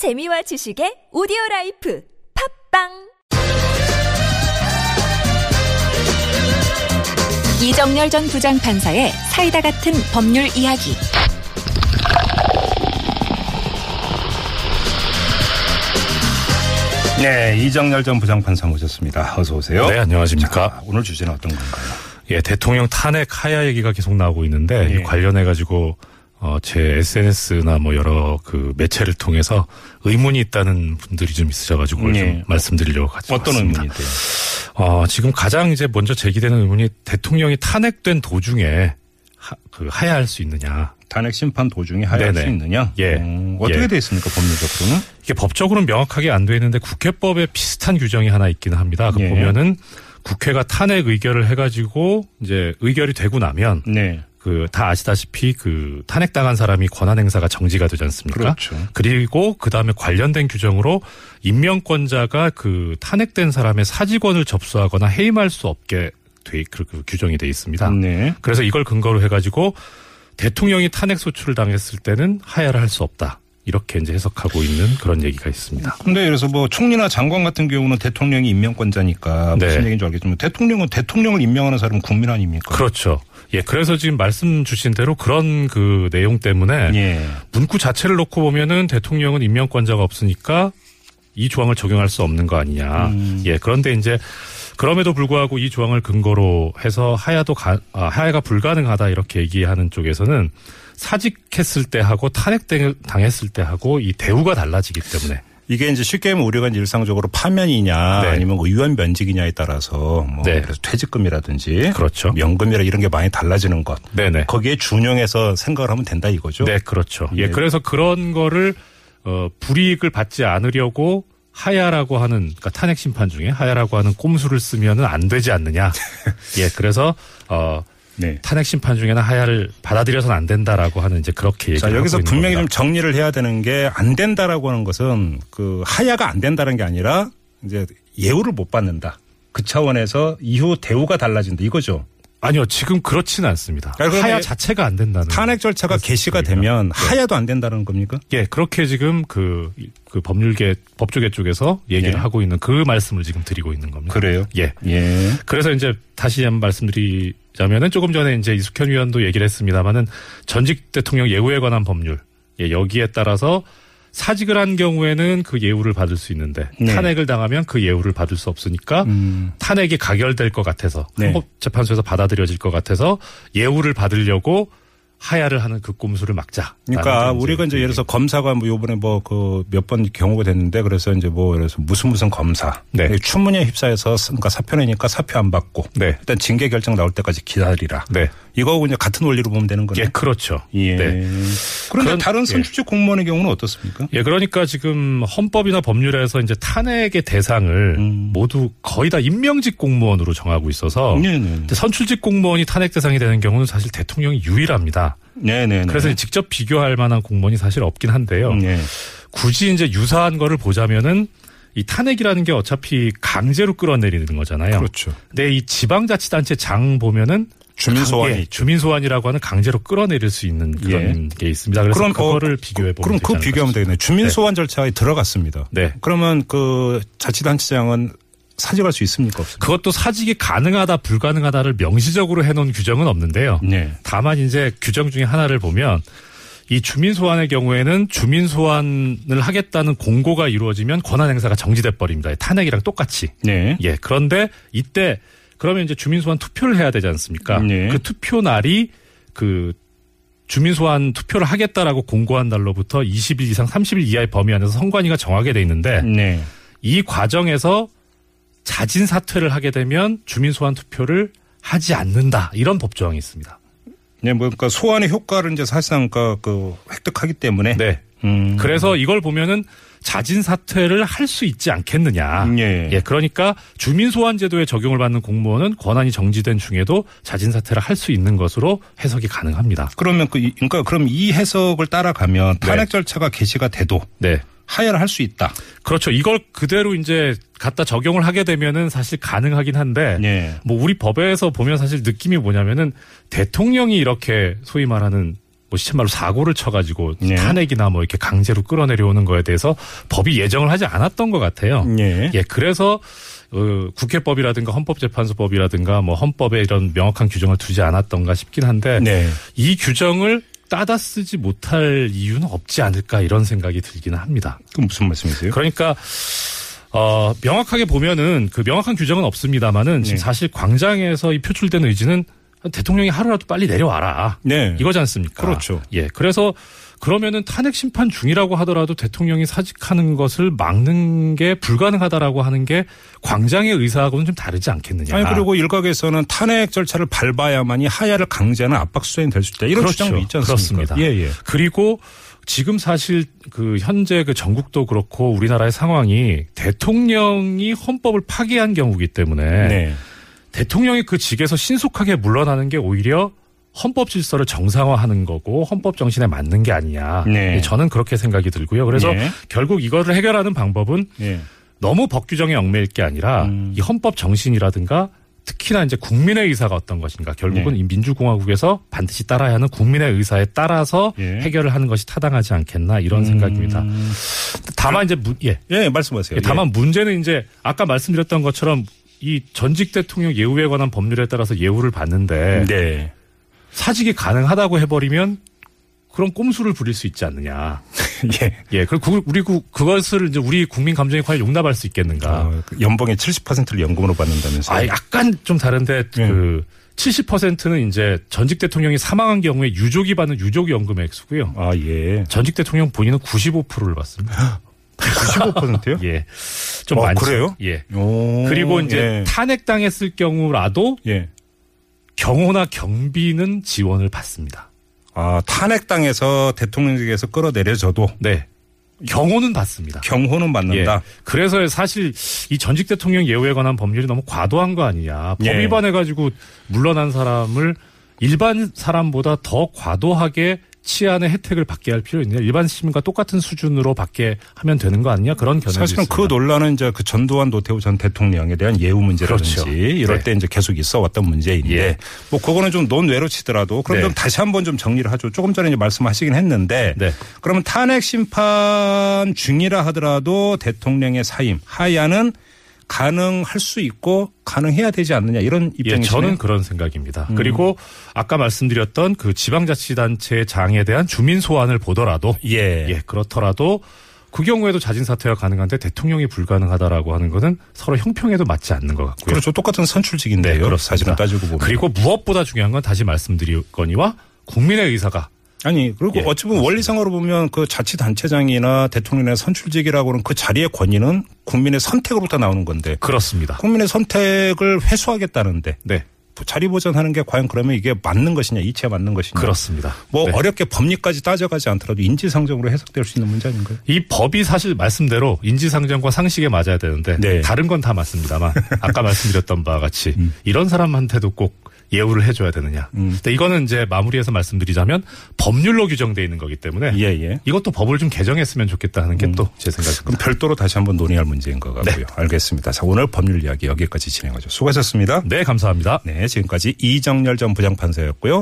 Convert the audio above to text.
재미와 지식의 오디오 라이프 팟빵 이정렬 전 부장판사의 사이다 같은 법률 이야기 네, 이정렬 전 부장판사 모셨습니다. 어서 오세요. 네, 안녕하십니까. 자, 오늘 주제는 어떤 건가요? 예, 대통령 탄핵 하야 얘기가 계속 나오고 있는데 예. 이 관련해 가지고 어, 제 SNS나 뭐 여러 그 매체를 통해서 의문이 있다는 분들이 좀 있으셔가지고 예. 좀 말씀드리려고 가져왔습니다. 어떤 의문인데요? 어, 지금 가장 이제 먼저 제기되는 의문이 대통령이 탄핵된 도중에 하, 그 하야할 수 있느냐. 탄핵 심판 도중에 하야할 네네. 수 있느냐? 예. 음, 어떻게 예. 돼 있습니까, 법률적으로는? 이게 법적으로는 명확하게 안 돼 있는데 국회법에 비슷한 규정이 하나 있기는 합니다. 그 예. 보면은 국회가 탄핵 의결을 해가지고 이제 의결이 되고 나면 네. 그 다 아시다시피 그 탄핵당한 사람이 권한 행사가 정지가 되지 않습니까? 그렇죠. 그리고 그 다음에 관련된 규정으로 임명권자가 그 탄핵된 사람의 사직원을 접수하거나 해임할 수 없게 돼 그, 그 규정이 돼 있습니다. 네. 그래서 이걸 근거로 해 가지고 대통령이 탄핵 소추를 당했을 때는 하야를 할 수 없다. 이렇게 이제 해석하고 있는 그런 얘기가 있습니다. 근데 그래서 뭐 총리나 장관 같은 경우는 대통령이 임명권자니까 네. 무슨 얘기인지 알겠지만 대통령은 대통령을 임명하는 사람은 국민 아닙니까? 그렇죠. 예, 그래서 지금 말씀 주신 대로 그런 그 내용 때문에 예. 문구 자체를 놓고 보면은 대통령은 임명권자가 없으니까 이 조항을 적용할 수 없는 거 아니냐. 음. 예, 그런데 이제 그럼에도 불구하고 이 조항을 근거로 해서 하야도 가, 아, 하야가 불가능하다 이렇게 얘기하는 쪽에서는 사직했을 때 하고 탄핵 당했을 때 하고 이 대우가 달라지기 때문에 이게 이제 쉽게 하면 우리가 이제 일상적으로 파면이냐 네. 아니면 뭐 의원 면직이냐에 따라서 뭐 네. 그래서 퇴직금이라든지 그렇죠. 연금이라 이런 게 많이 달라지는 것. 네네. 거기에 준용해서 생각을 하면 된다 이거죠. 네, 그렇죠. 예, 예. 그래서 그런 거를 어 불이익을 받지 않으려고 하야라고 하는 그러니까 탄핵 심판 중에 하야라고 하는 꼼수를 쓰면은 안 되지 않느냐. 예, 그래서 어 네. 탄핵 심판 중에는 하야를 받아들여서는 안 된다라고 하는 이제 그렇게 얘기를 자, 여기서 분명히 좀 겁니다. 정리를 해야 되는 게 안 된다라고 하는 것은 그 하야가 안 된다는 게 아니라 이제 예우를 못 받는다. 그 차원에서 이후 대우가 달라진다 이거죠. 아니요, 지금 그렇지는 않습니다. 그러면 하야 자체가 안 된다는 탄핵 절차가. 개시가 되면 하야도 안 된다는 겁니까? 예, 그렇게 지금 그, 그 법률계, 법조계 쪽에서 얘기를 예. 하고 있는 그 말씀을 지금 드리고 있는 겁니다. 그래요? 예. 예. 그래서 이제 다시 한번 말씀드리자면은 조금 전에 이제 이숙현 위원도 얘기를 했습니다만은 전직 대통령 예우에 관한 법률 예, 여기에 따라서 사직을 한 경우에는 그 예우를 받을 수 있는데 네. 탄핵을 당하면 그 예우를 받을 수 없으니까 음. 탄핵이 가결될 것 같아서 네. 헌법재판소에서 받아들여질 것 같아서 예우를 받으려고 하야를 하는 그 꼼수를 막자. 그러니까 우리가 이제 예를 들어서 검사가 뭐 요번에 뭐 그 몇 번 경우가 됐는데 그래서 이제 뭐 예를 들어서 무슨 무슨 검사 네. 추문에 휩싸여서 그러니까 사표 내니까 사표 안 받고 네. 일단 징계 결정 나올 때까지 기다리라. 네. 이거하고 이제 같은 원리로 보면 되는 거네. 예, 그렇죠. 예. 네. 그런데 그런- 다른 예. 선출직 공무원의 경우는 어떻습니까? 예, 그러니까 지금 헌법이나 법률에서 이제 탄핵의 대상을 음. 모두 거의 다 임명직 공무원으로 정하고 있어서 네네. 근데 선출직 공무원이 탄핵 대상이 되는 경우는 사실 대통령이 유일합니다. 네네. 그래서 직접 비교할 만한 공무원이 사실 없긴 한데요. 네. 굳이 이제 유사한 거를 보자면은 이 탄핵이라는 게 어차피 강제로 끌어내리는 거잖아요. 그렇죠. 근데 이 지방자치단체 장 보면은 주민 소환이 강- 예, 주민 소환이라고 하는 강제로 끌어내릴 수 있는 그런 게 있습니다. 그래서 그럼 그거를 어, 비교해 보면 그럼 그거 비교하면 되겠네. 주민 네. 소환 절차에 들어갔습니다. 네. 그러면 그 자치단체장은 사직할 수 있습니까? 없습니까? 그것도 사직이 가능하다 불가능하다를 명시적으로 해놓은 규정은 없는데요. 네. 다만 이제 규정 중에 하나를 보면 이 주민 소환의 경우에는 주민 소환을 하겠다는 공고가 이루어지면 권한 행사가 정지돼 버립니다. 탄핵이랑 똑같이. 네. 예. 그런데 이때 그러면 이제 주민 소환 투표를 해야 되지 않습니까? 네. 그 투표 날이 그 주민 소환 투표를 하겠다라고 공고한 날로부터 20일 이상 30일 이하의 범위 안에서 선관위가 정하게 돼 있는데 네. 이 과정에서 자진 사퇴를 하게 되면 주민 소환 투표를 하지 않는다 이런 법조항이 있습니다. 네, 뭐, 그러니까 소환의 효과를 이제 사실상 그, 그 획득하기 때문에. 네. 음. 그래서 이걸 보면은 자진 사퇴를 할 수 있지 않겠느냐. 예. 예, 그러니까 주민 소환 제도에 적용을 받는 공무원은 권한이 정지된 중에도 자진 사퇴를 할 수 있는 것으로 해석이 가능합니다. 그러면 그, 이- 그러니까 그럼 이 해석을 따라가면 네. 탄핵 절차가 개시가 돼도 네. 하야를 할 수 있다. 그렇죠. 이걸 그대로 이제 갖다 적용을 하게 되면은 사실 가능하긴 한데 네. 뭐 우리 법에서 보면 사실 느낌이 뭐냐면은 대통령이 이렇게 소위 말하는 뭐 시쳇말로 사고를 쳐가지고 네. 탄핵이나 뭐 이렇게 강제로 끌어내려오는 거에 대해서 법이 예정을 하지 않았던 것 같아요. 예. 예, 그래서 어, 국회법이라든가 헌법재판소법이라든가 뭐 헌법에 이런 명확한 규정을 두지 않았던가 싶긴 한데 네. 이 규정을 따다 쓰지 못할 이유는 없지 않을까 이런 생각이 들기는 합니다. 그 무슨 말씀이세요? 그러니까 어, 명확하게 보면은 그 명확한 규정은 없습니다만은 지금 네. 사실 광장에서 이 표출된 의지는 대통령이 하루라도 빨리 내려와라. 네. 이거지 않습니까? 그렇죠. 예. 그래서 그러면은 탄핵 심판 중이라고 하더라도 대통령이 사직하는 것을 막는 게 불가능하다라고 하는 게 광장의 의사하고는 좀 다르지 않겠느냐. 아니 그리고 일각에서는 탄핵 절차를 밟아야만이 하야를 강제하는 압박 수단이 될 수 있다. 이런 그렇죠. 주장도 있지 않습니까? 그렇습니다. 예, 예. 그리고 지금 사실 그 현재 그 전국도 그렇고 우리나라의 상황이 대통령이 헌법을 파기한 경우기 때문에 네. 대통령이 그 직에서 신속하게 물러나는 게 오히려 헌법 질서를 정상화하는 거고 헌법 정신에 맞는 게 아니냐. 네. 저는 그렇게 생각이 들고요. 그래서 예. 결국 이거를 해결하는 방법은 예. 너무 법 규정에 얽매일 게 아니라 음. 이 헌법 정신이라든가 특히나 이제 국민의 의사가 어떤 것인가 결국은 네. 이 민주공화국에서 반드시 따라야 하는 국민의 의사에 따라서 예. 해결을 하는 것이 타당하지 않겠나 이런 생각입니다. 음. 다만 이제 문, 예. 예, 말씀하세요. 예, 다만 문제는 이제 아까 말씀드렸던 것처럼 이 전직 대통령 예우에 관한 법률에 따라서 예우를 받는데 예. 네. 사직이 가능하다고 해버리면 그런 꼼수를 부릴 수 있지 않느냐. 예. 예, 그 그- 우리 그 그것을 이제 우리 국민 감정이 과연 용납할 수 있겠는가? 어, 그 연봉의 70%를 연금으로 받는다면서요? 아, 약간 좀 다른데 예. 그 70%는 이제 전직 대통령이 사망한 경우에 유족이 받는 유족 연금 액수고요. 아, 예. 전직 대통령 본인은 95%를 받습니다. 95%요? 예. 좀 어, 많죠. 그래요? 예. 오, 그리고 이제 예. 탄핵당했을 경우라도 예. 경호나 경비는 지원을 받습니다. 아, 탄핵당해서 대통령직에서 끌어내려져도 네. 경호는 받습니다. 경호는 받는다. 예. 그래서 사실 이 전직 대통령 예우에 관한 법률이 너무 과도한 거 아니냐. 법 예. 위반해 가지고 물러난 사람을 일반 사람보다 더 과도하게 치안의 혜택을 받게 할 필요 있냐. 일반 시민과 똑같은 수준으로 받게 하면 되는 거 아니냐. 그런 견해도 사실은 있습니다. 그 논란은 이제 그 전두환 노태우 전 대통령에 대한 예우 문제라든지 그렇죠. 이럴 네. 때 이제 계속 있어 왔던 문제인데 예. 뭐 그거는 좀 논외로 치더라도 그럼 네. 좀 다시 한번 좀 정리를 하죠. 조금 전에 이제 말씀하시긴 했는데 네. 그러면 탄핵 심판 중이라 하더라도 대통령의 사임 하야는 가능할 수 있고 가능해야 되지 않느냐 이런 예, 입장이시네요. 저는 그런 생각입니다. 음. 그리고 아까 말씀드렸던 그 지방자치단체 장에 대한 주민 소환을 보더라도 예. 예, 그렇더라도 그 경우에도 자진 사퇴가 가능한데 대통령이 불가능하다라고 하는 것은 서로 형평에도 맞지 않는 것 같고요. 그렇죠. 똑같은 선출직인데요. 네, 그렇습니다. 사실은 따지고 보면. 그리고 무엇보다 중요한 건 다시 말씀드리거니와 국민의 의사가 아니 그리고 예, 어찌 보면 원리상으로 보면 그 자치단체장이나 대통령의 선출직이라고는 그 자리의 권위는 국민의 선택으로부터 나오는 건데 그렇습니다. 국민의 선택을 회수하겠다는데 네, 자리 보전하는 게 과연 그러면 이게 맞는 것이냐 이치에 맞는 것이냐 그렇습니다. 뭐 네. 어렵게 법리까지 따져가지 않더라도 인지상정으로 해석될 수 있는 문제 아닌가요? 이 법이 사실 말씀대로 인지상정과 상식에 맞아야 되는데 네. 다른 건 다 맞습니다만 아까 말씀드렸던 바와 같이 이런 사람한테도 꼭 예우를 해줘야 되느냐. 음. 근데 이거는 이제 마무리해서 말씀드리자면 법률로 규정돼 있는 거기 때문에 예, 예. 이것도 법을 좀 개정했으면 좋겠다 하는 게 또제 생각입니다. 그럼 별도로 다시 한번 논의할 문제인 것 같고요. 네. 알겠습니다. 자, 오늘 법률 이야기 여기까지 진행하죠. 수고하셨습니다. 네, 감사합니다. 네, 지금까지 이정열 전 부장판사였고요.